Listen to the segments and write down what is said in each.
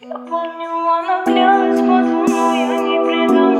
Я помню, она клялась, я а не предала.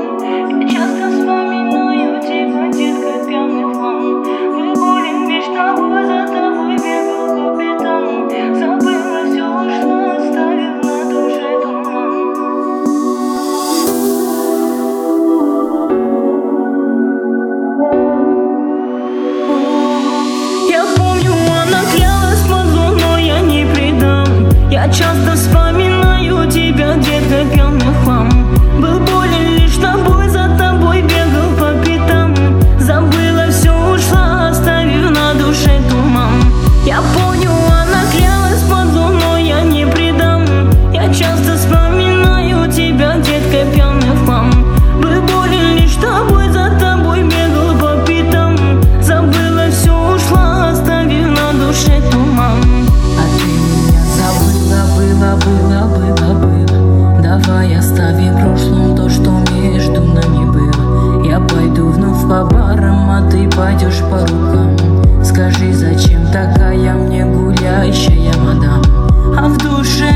пойдешь по рукам. Скажи, зачем такая мне гуляющая мадам А в душе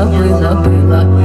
love, we love, we love.